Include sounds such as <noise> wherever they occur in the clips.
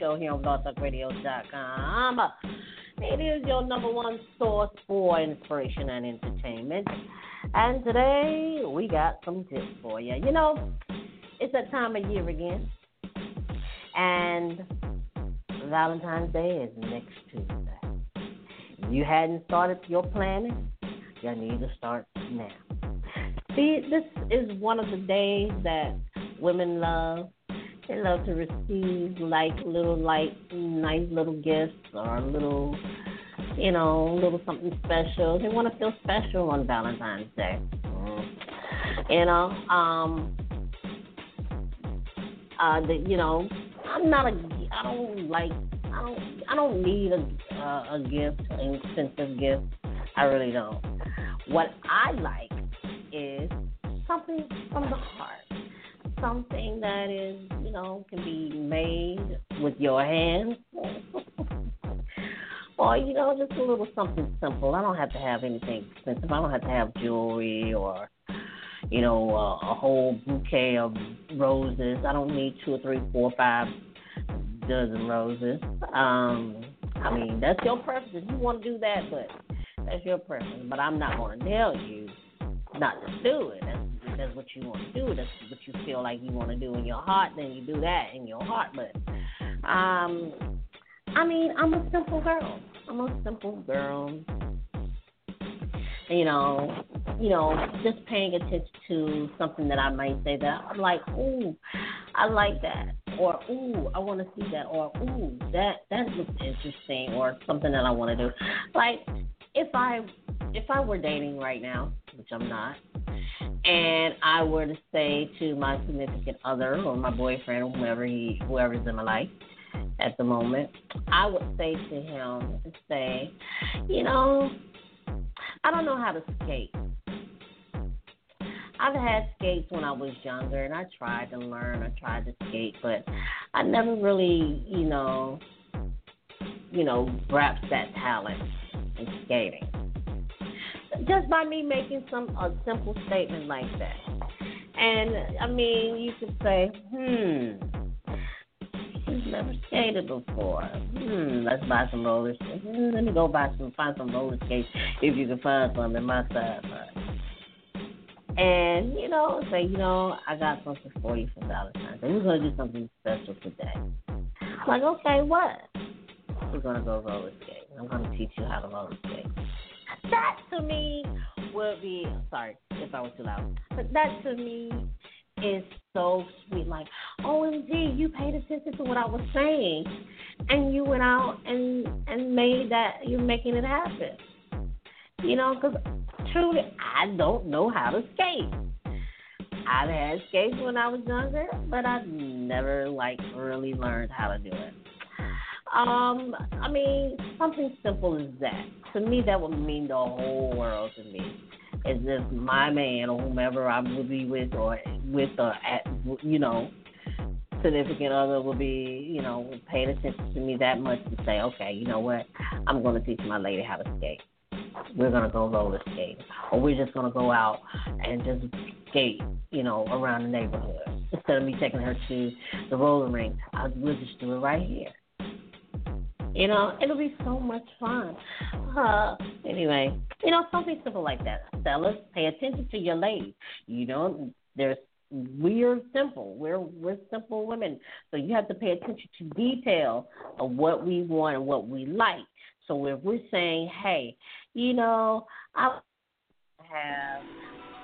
Show here on BlogTalkRadio.com. It is your number one source for inspiration and entertainment. And today we got some tips for you. You know, it's that time of year again, and Valentine's Day is next Tuesday. You hadn't started your planning, you need to start now. See, this is one of the days that women love. They love to receive like little, like nice little gifts or little, you know, little something special. They want to feel special on Valentine's Day. Mm. You know, um, uh, the, you know, I'm not a, I don't like, I don't, I don't need a, a, a gift, an expensive gift. I really don't. What I like is something from the heart, something that is, you know, can be made with your hands, <laughs> or you know, just a little something simple. I don't have to have anything expensive. I don't have to have jewelry or, you know, uh, a whole bouquet of roses. I don't need two or three, four, five dozen roses. Um, I mean, that's your preference. If you want to do that, but that's your preference. But I'm not going to tell you not to do it. That's, what you want to do. That's what you feel like you want to do in your heart. Then you do that in your heart. But um, I mean, I'm a simple girl. I'm a simple girl. You know, you know, just paying attention to something that I might say that I'm like, ooh, I like that, or ooh, I want to see that, or ooh, that that looks interesting, or something that I want to do. Like, if I if I were dating right now, which I'm not, and I were to say to my significant other or my boyfriend whoever he whoever's in my life at the moment, I would say to him say, you know, I don't know how to skate. I've had skates when I was younger and I tried to learn, I tried to skate, but I never really, you know, you know, grasped that talent in skating just by me making some a simple statement like that. And I mean, you could say, hmm, he's never skated before. Hmm, let's buy some roller skates. Hmm, let me go buy some, find some roller skates if you can find some in my size. And you know, say, you know, I got something for you for Valentine's Day. We're gonna do something special today. I'm like, okay, what? We're gonna go roller skating. I'm gonna teach you how to roller skate that to me would be sorry if I was too loud, but that to me is so sweet. Like, OMG, you paid attention to what I was saying, and you went out and and made that. You're making it happen. You know, because truly, I don't know how to skate. I've had skates when I was younger, but I've never like really learned how to do it. Um, I mean, something simple as that. To me, that would mean the whole world to me. As if my man or whomever I would be with, or with, or at, you know, significant other would be, you know, paying attention to me that much to say, okay, you know what, I'm going to teach my lady how to skate. We're going to go roller skate, or we're just going to go out and just skate, you know, around the neighborhood. Instead of me taking her to the roller rink, I, we'll just do it right here. You know, it'll be so much fun. Uh, anyway, you know, something simple like that. Fellas, pay attention to your lady. You know, there's we're simple. We're we're simple women, so you have to pay attention to detail of what we want and what we like. So if we're saying, hey, you know, I have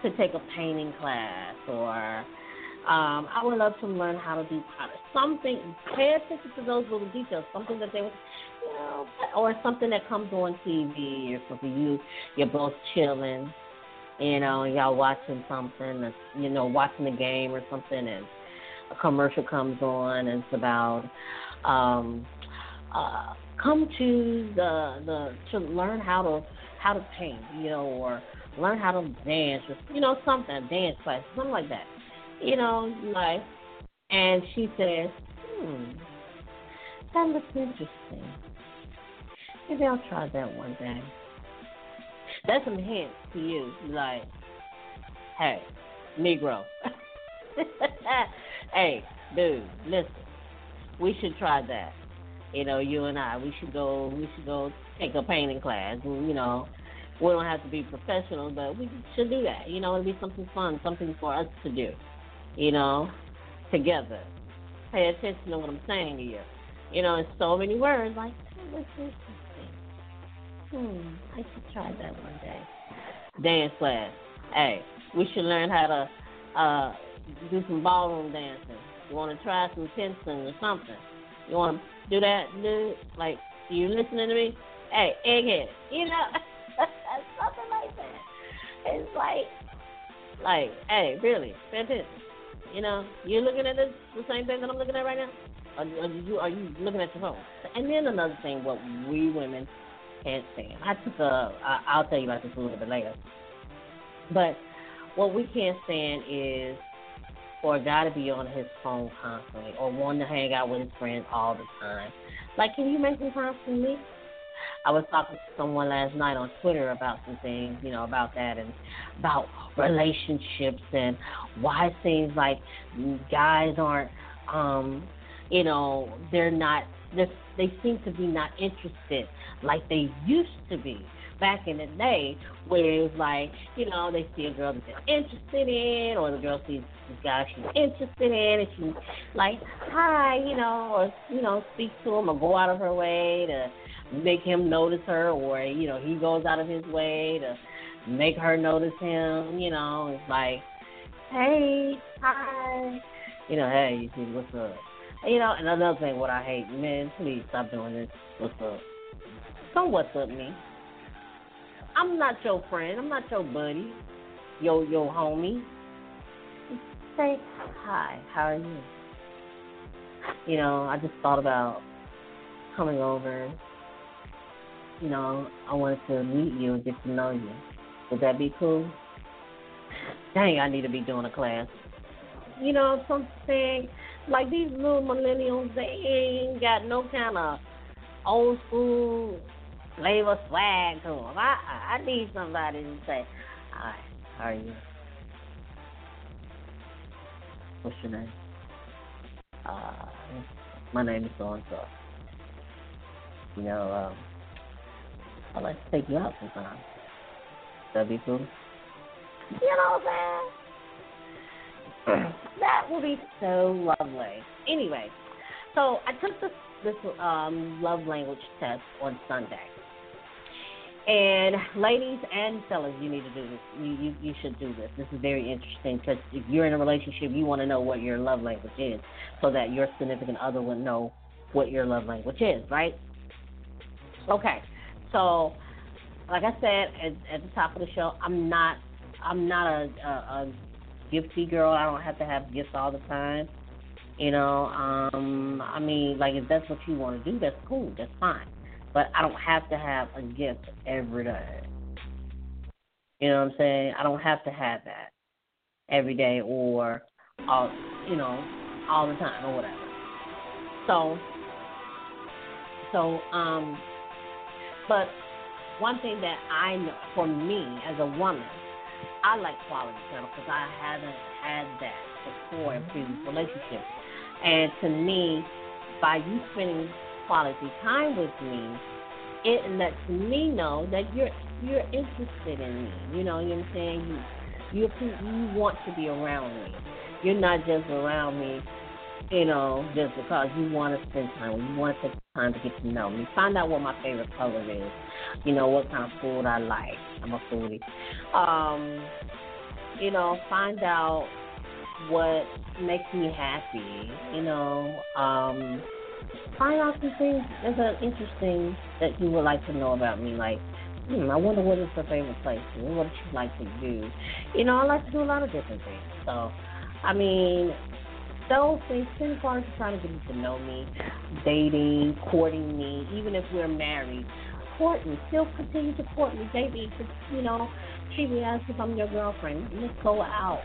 to take a painting class or um, I would love to learn how to do pottery. Something, pay attention to those little details. Something that they you know, or something that comes on TV or something. You, you're both chilling, you know, y'all watching something, you know, watching the game or something, and a commercial comes on and it's about um, uh, come to the the to learn how to how to paint, you know, or learn how to dance, or you know, something, dance class, something like that, you know, like. And she says, "Hmm, that looks interesting. Maybe I'll try that one day." That's some hints to you, like, hey, Negro. <laughs> hey, dude, listen. We should try that. You know, you and I, we should go. We should go take a painting class. You know, we don't have to be professionals, but we should do that. You know, it'll be something fun, something for us to do. You know, together. Pay attention to what I'm saying to you. You know, in so many words, like, this? Hmm, I should try that one day. Dance class. Hey, we should learn how to uh do some ballroom dancing. You want to try some fencing or something? You want to do that, dude? Like, you listening to me? Hey, egghead, you know, <laughs> something like that. It's like, like, hey, really, attention. You know, you're looking at this the same thing that I'm looking at right now? Or, are you are you looking at your phone? And then another thing, what we women can't stand. I took a. I, I'll tell you about this a little bit later. But what we can't stand is for a guy to be on his phone constantly or wanting to hang out with his friends all the time. Like, can you make some time for me? I was talking to someone last night on Twitter about some things, you know, about that and about relationships and why it seems like guys aren't, um, you know, they're not, they're, they seem to be not interested like they used to be back in the day where it was like, you know, they see a girl that they're interested in, or the girl sees this guy she's interested in, and she's like, hi, you know, or, you know, speak to him or go out of her way to make him notice her, or, you know, he goes out of his way to make her notice him, you know, it's like, hey, hi, you know, hey, you see, what's up? You know, and another thing, what I hate, man, please stop doing this. What's up? Don't what's up me. I'm not your friend. I'm not your buddy. Yo, yo, homie. say hi. How are you? You know, I just thought about coming over. You know, I wanted to meet you and get to know you. Would that be cool? Dang, I need to be doing a class. You know, something like these little millennials, they ain't got no kind of old school flavor swag to them. I, I need somebody to say, Hi, how are you? What's your name? Uh, my name is so and so. You know, um, I'd like to take you out sometime. That'd be cool. You know what I'm saying? <clears throat> that would be so lovely. Anyway, so I took this this um, love language test on Sunday. And ladies and fellas, you need to do this. You you, you should do this. This is very interesting because if you're in a relationship, you want to know what your love language is, so that your significant other would know what your love language is, right? Okay, so like I said at, at the top of the show, I'm not I'm not a, a, a gifty girl. I don't have to have gifts all the time. You know, um, I mean, like if that's what you want to do, that's cool. That's fine but I don't have to have a gift every day. You know what I'm saying? I don't have to have that every day or all you know, all the time or whatever. So so um but one thing that I know for me as a woman, I like quality time because I haven't had that before in previous relationships. And to me, by you spending quality time with me, it lets me know that you're you're interested in me. You know, you know what I'm saying? You you you want to be around me. You're not just around me, you know, just because you want to spend time. You want to take time to get to know me. Find out what my favorite color is. You know what kind of food I like. I'm a foodie. Um, you know, find out what makes me happy. You know, um, find out some things that are interesting that you would like to know about me. Like, hmm, I wonder what is her favorite place what does she like to do. You know, I like to do a lot of different things. So, I mean, those things, as far trying to get to know me, dating, courting me, even if we're married, court me, still continue to court me, me, you know, treat me as if I'm your girlfriend. Let's go out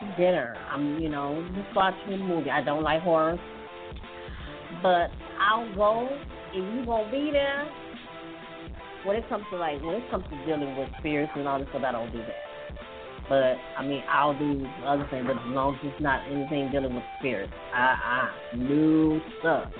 to dinner. I'm, you know, just watch a movie. I don't like horror, but I'll go if you gonna be there. When it comes to like, when it comes to dealing with spirits and all this stuff, I don't do that. But I mean, I'll do other things, but as long as it's not anything dealing with spirits, I, I new stuff.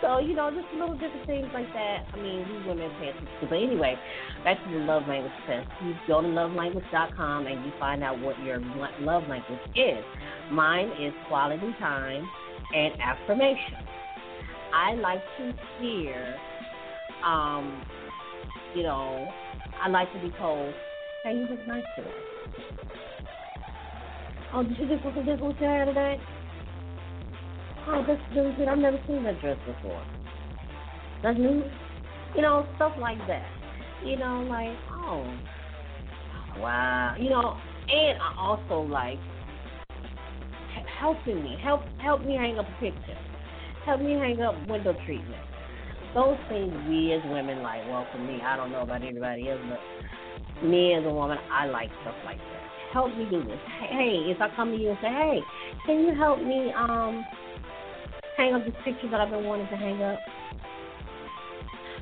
So you know, just little different things like that. I mean, we women pay attention to. But anyway, back to the love language test. You go to lovelanguage.com and you find out what your love language is. Mine is quality time and affirmation. I like to hear, um, you know, I like to be told, "Hey, you look nice today." Oh, did you just look at this with today? Oh, that's really good. I've never seen that dress before. That's new. You know, stuff like that. You know, like, oh, wow. You know, and I also like helping me. Help help me hang up a picture. Help me hang up window treatment. Those things we as women like, well for me, I don't know about anybody else, but me as a woman, I like stuff like that help me do this? Hey, if I come to you and say, hey, can you help me um hang up this picture that I've been wanting to hang up?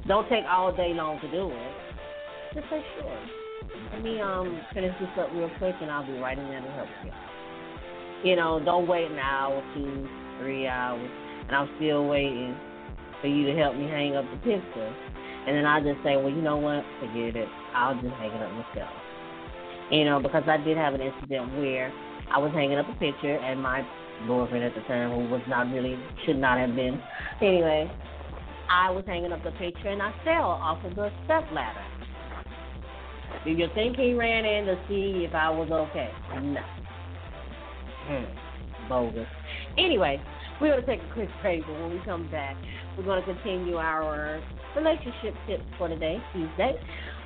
Don't take all day long to do it. Just say sure. Let me um finish this up real quick and I'll be right in there to help you. You know, don't wait an hour, two, three hours, and I'm still waiting for you to help me hang up the picture. And then I just say, well, you know what? Forget it. I'll just hang it up myself. You know, because I did have an incident where I was hanging up a picture and my boyfriend at the time, who was not really, should not have been. Anyway, I was hanging up the picture and I fell off of the step ladder. Do you think he ran in to see if I was okay? No. Hmm. Bogus. Anyway, we're going to take a quick break, but when we come back, we're going to continue our relationship tips for today, Tuesday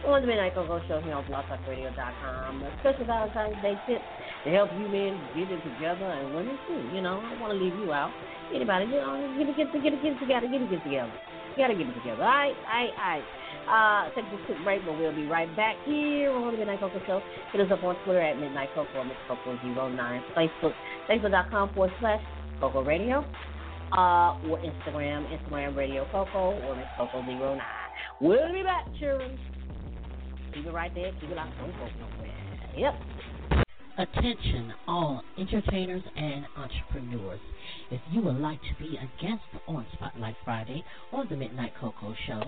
on the Midnight Coco Show here on blogtalkradio.com. A special Valentine's Day tip to help you men get it together and women too. You know, I don't want to leave you out. Anybody, you know, get it, get it, get it, get it together, get it, get it together. You gotta get it together. All right, all right, all right. Uh, take this quick break, but we'll be right back here on the Midnight Coco Show. Hit us up on Twitter at Midnight Coco or Miss Coco09. Facebook, Facebook.com forward slash Coco Radio. Uh, or Instagram, Instagram Radio Coco or Miss Coco09. We'll be back, children. Keep it right there. Keep it out. Don't go nowhere. Yep. Attention, all entertainers and entrepreneurs. If you would like to be a guest on Spotlight Friday or the Midnight Coco Show,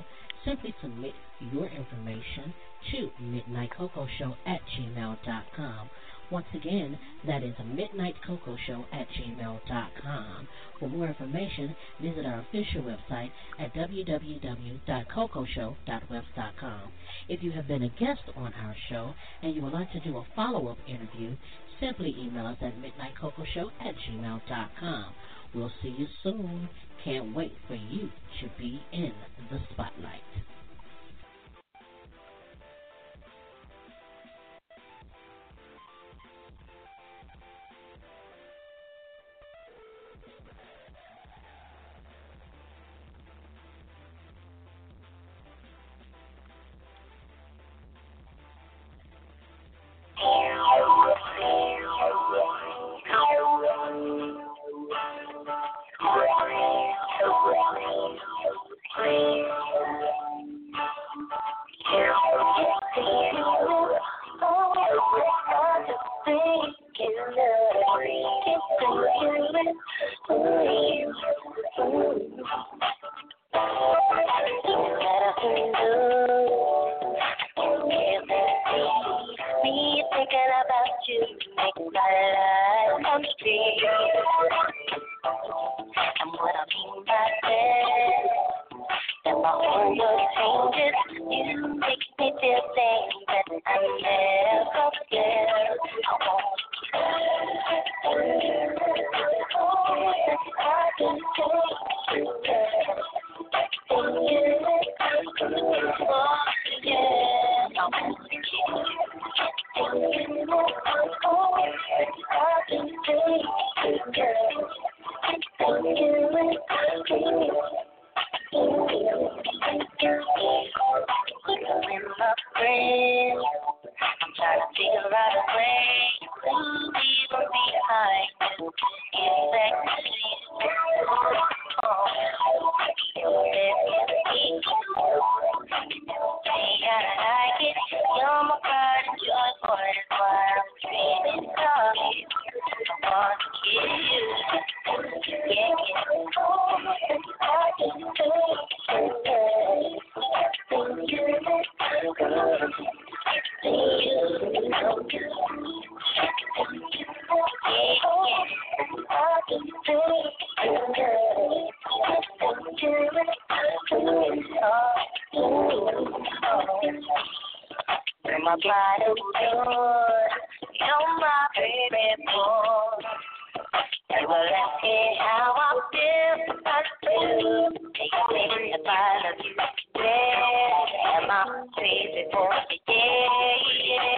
simply submit your information to midnightcocoshow at gmail.com once again, that is midnightcocoshow at gmail.com. For more information, visit our official website at www.cocoshow.webs.com. If you have been a guest on our show and you would like to do a follow-up interview, simply email us at midnightcocoshow at gmail.com. We'll see you soon. Can't wait for you to be in the spotlight. Girl. Yeah, yeah.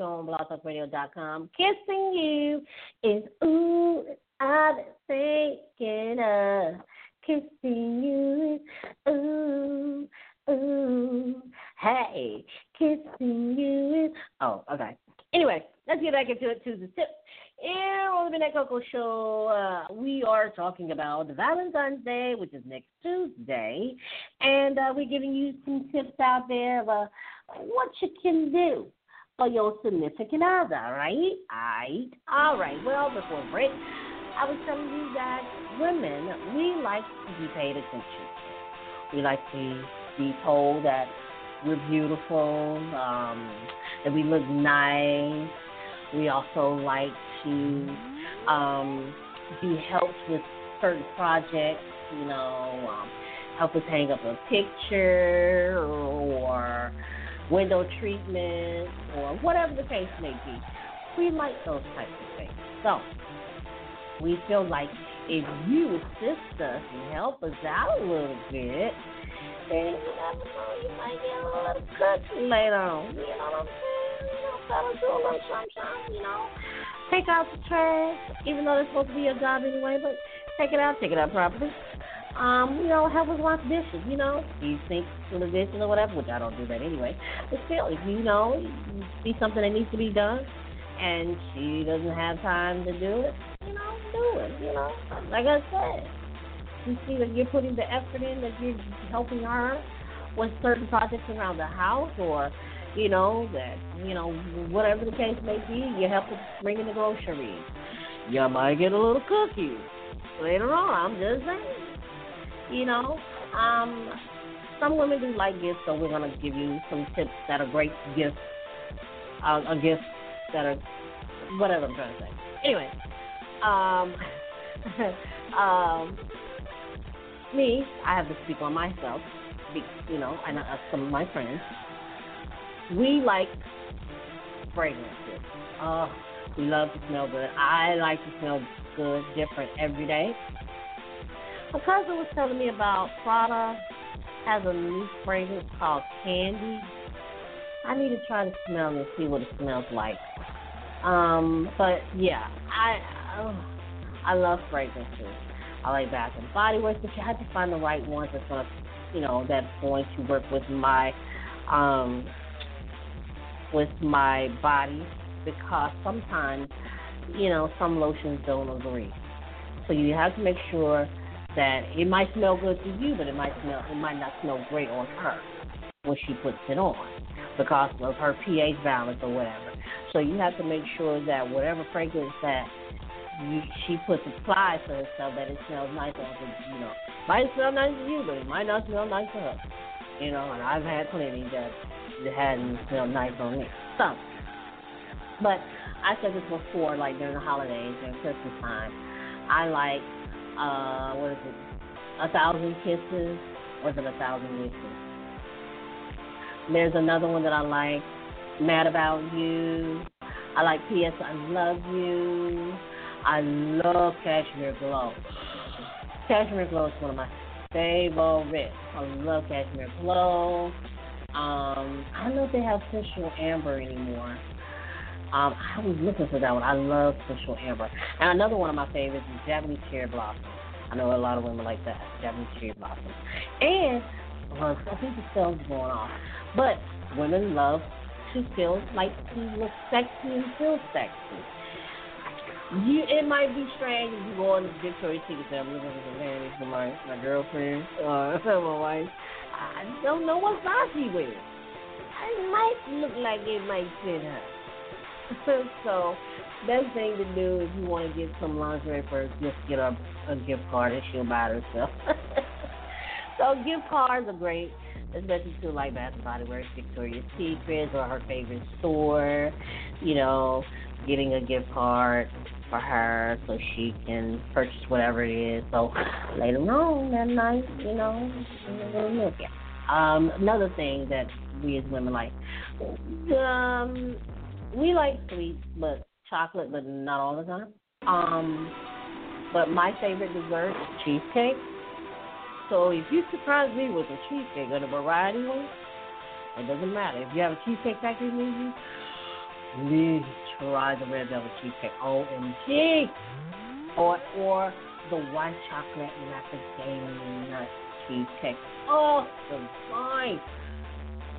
On blogtalkradio.com. Kissing you is ooh, I've been thinking of. Kissing you is ooh, ooh. Hey, kissing you is. Oh, okay. Anyway, let's get back into it to the tip. Here on the Midnight Coco Show, uh, we are talking about Valentine's Day, which is next Tuesday, and uh, we're giving you some tips out there of uh, what you can do for your significant other, right? Right. All right. Well, before break, I was telling you that women, we like to be paid attention. We like to be told that we're beautiful, um, that we look nice. We also like to um, be helped with certain projects, you know, um, help us hang up a picture or window treatment or whatever the case may be. We like those types of things. So we feel like if you assist us and help us out a little bit, then you never know, you might get a little cookie later on. You know what I'm saying? You know, gotta do a little something, you know. Take out the trash, even though it's supposed to be your job anyway, but take it out, take it out properly. Um, you know, help us wash dishes, you know. You think to the dishes or whatever, which I don't do that anyway. But still, if you know, you see something that needs to be done and she doesn't have time to do it, you know, do it, you know. Like I said, you see that you're putting the effort in, that you're helping her with certain projects around the house or, you know, that, you know, whatever the case may be, you help with bringing the groceries. You might get a little cookie later on, I'm just saying. You know, um, some women do like gifts, so we're to give you some tips that are great gifts, uh, a gift that are, whatever I'm trying to say. Anyway, um, <laughs> um, me, I have to speak on myself, you know, and uh, some of my friends. We like fragrances. Uh, we love to smell good. I like to smell good, different every day. My cousin was telling me about Prada has a new fragrance called Candy. I need to try to smell and see what it smells like. Um, but yeah, I uh, I love fragrances. I like Bath and Body Works, but you have to find the right ones that's gonna, you know, that's going to work with my, um, with my body because sometimes, you know, some lotions don't agree. So you have to make sure that it might smell good to you, but it might smell it might not smell great on her when she puts it on because of her pH balance or whatever. So you have to make sure that whatever fragrance that you, she puts applies to herself that it smells nice on her. You know, might smell nice to you, but it might not smell nice to her. You know, and I've had plenty that that hadn't smelled nice on me. So, but I said this before, like during the holidays and Christmas time, I like uh, what is it? A thousand kisses, is it a thousand wishes? There's another one that I like, Mad About You. I like P.S. I Love You. I love Cashmere Glow. Cashmere Glow is one of my favorites. I love Cashmere Glow. Um, I don't know if they have Sensual Amber anymore. Um, I was looking for that one. I love Sensual Amber. And another one of my favorites is Japanese Cherry Blossom. I know a lot of women like that, Japanese Cherry Blossom. And, well, I think the going off. But women love to feel like to look sexy and feel sexy. You, it might be strange if you go on Victoria's Secret and I'm looking for my, my girlfriend or <laughs> my wife. I don't know what size she wears. I might look like it might fit her. <laughs> so, best thing to do if you want to get some lingerie first, just get a, a gift card and she'll buy it herself. <laughs> so, gift cards are great, especially to like Bath and Body Works, Victoria's Secret, or her favorite store. You know, getting a gift card for her so she can purchase whatever it is. So later on that night, you know, at. Um, another thing that we as women like, um, we like sweets, but chocolate, but not all the time. Um, but my favorite dessert is cheesecake. So if you surprise me with a cheesecake or a variety one, it doesn't matter. If you have a cheesecake factory you, please try the red velvet cheesecake. OMG! Or or the white chocolate macadamia nut cheesecake. Oh, divine.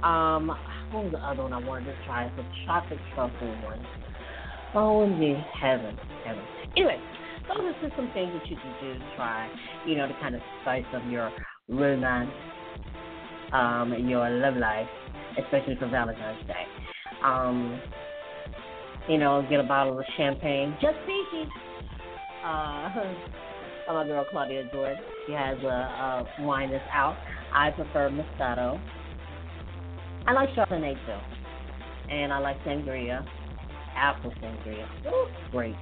Um, what was the other one I wanted to try? A chocolate truffle one. OMG, heaven, heaven. Anyway, those are just some things that you can do to try, you know, to kind of spice up your romance, um, your love life, especially for Valentine's Day. Um, you know, get a bottle of champagne, just peachy. Uh, <laughs> my girl Claudia Jordan, she has a, a wine that's out. I prefer Moscato. I like Chardonnay too, and I like sangria, apple sangria. Ooh, great.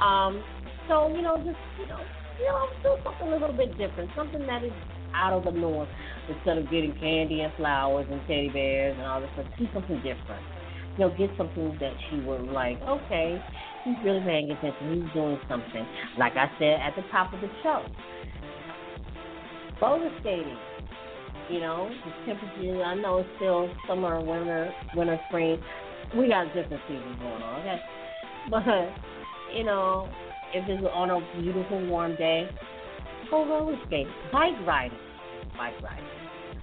Um, so you know, just you know, you know, do something a little bit different, something that is out of the norm. Instead of getting candy and flowers and teddy bears and all this stuff, do something different you know, get something that she would like, okay, he's really paying attention, he's doing something. Like I said at the top of the show. Roller skating. You know, the temperature I know it's still summer, winter winter, spring. We got different seasons going on, okay? But, you know, if it's on a beautiful warm day, go roller skating. Bike riding. Bike riding.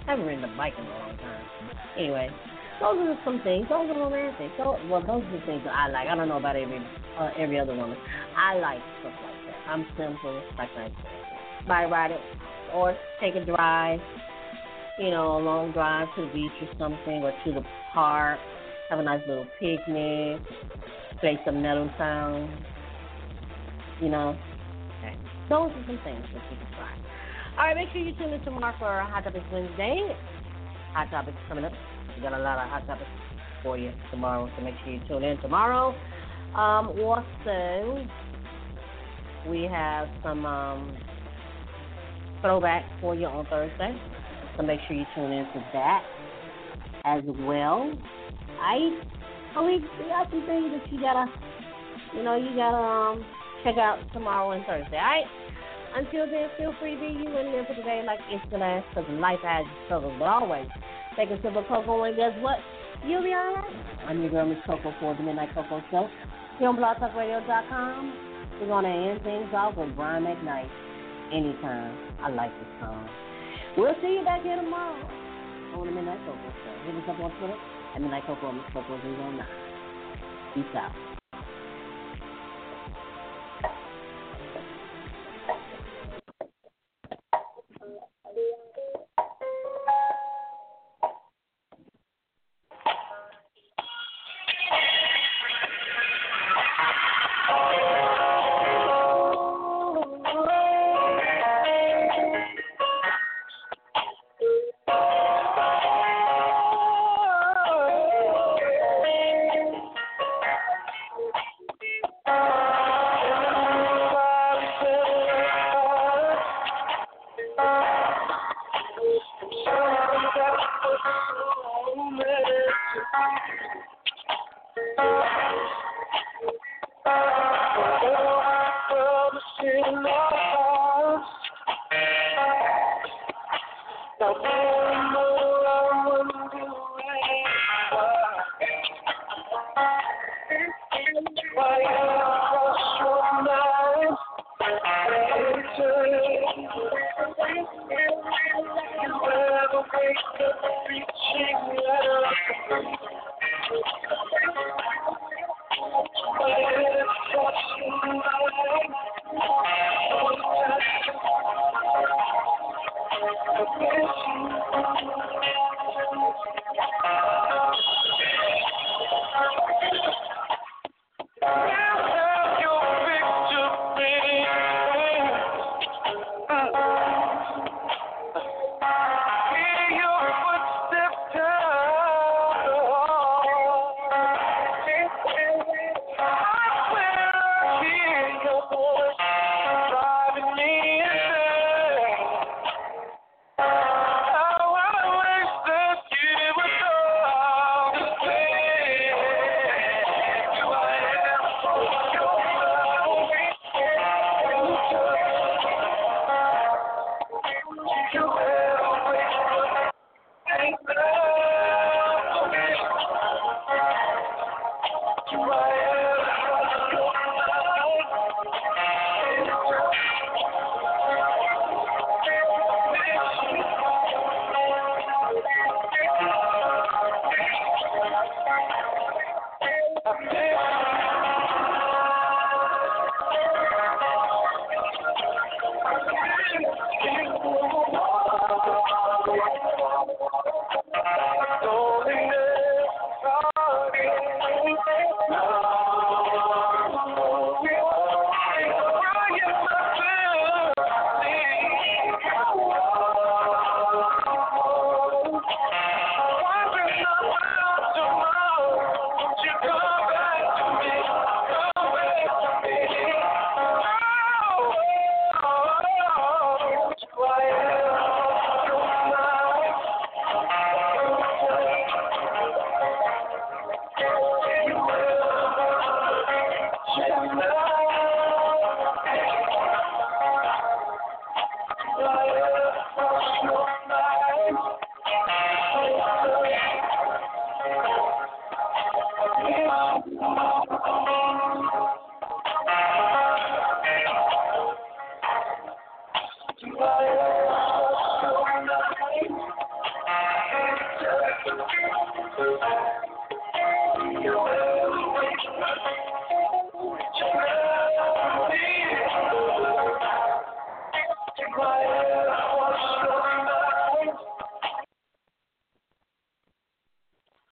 I haven't ridden a bike in a long time. Anyway, those are some things. Those are romantic. So, well, those are the things that I like. I don't know about every uh, every other woman. I like stuff like that. I'm simple, like I said. Bike ride it, or take a drive. You know, a long drive to the beach or something, or to the park. Have a nice little picnic. Play some metal sounds. You know. Okay. Those are some things that you can try. All right, make sure you tune in tomorrow for Hot Topics Wednesday. Hot Topics coming up. We got a lot of hot topics for you tomorrow, so make sure you tune in tomorrow. Um, also, we have some um, throwback for you on Thursday, so make sure you tune in for that as well. I believe we got some things that you gotta you know, you gotta um check out tomorrow and Thursday. All right. Until then, feel free to be you and live for today like it's the last, because life has struggles, but always take a sip of cocoa, and guess what? You'll be alright. I'm your girl, Miss Coco, for the Midnight Coco Show. Here on BlogTalkRadio.com. We're gonna end things off with Brian McKnight. Anytime. I like this song. We'll see you back here tomorrow on the Midnight Coco Show. Hit us up on Twitter at Midnight Coco, Miss Coco 09. Peace out.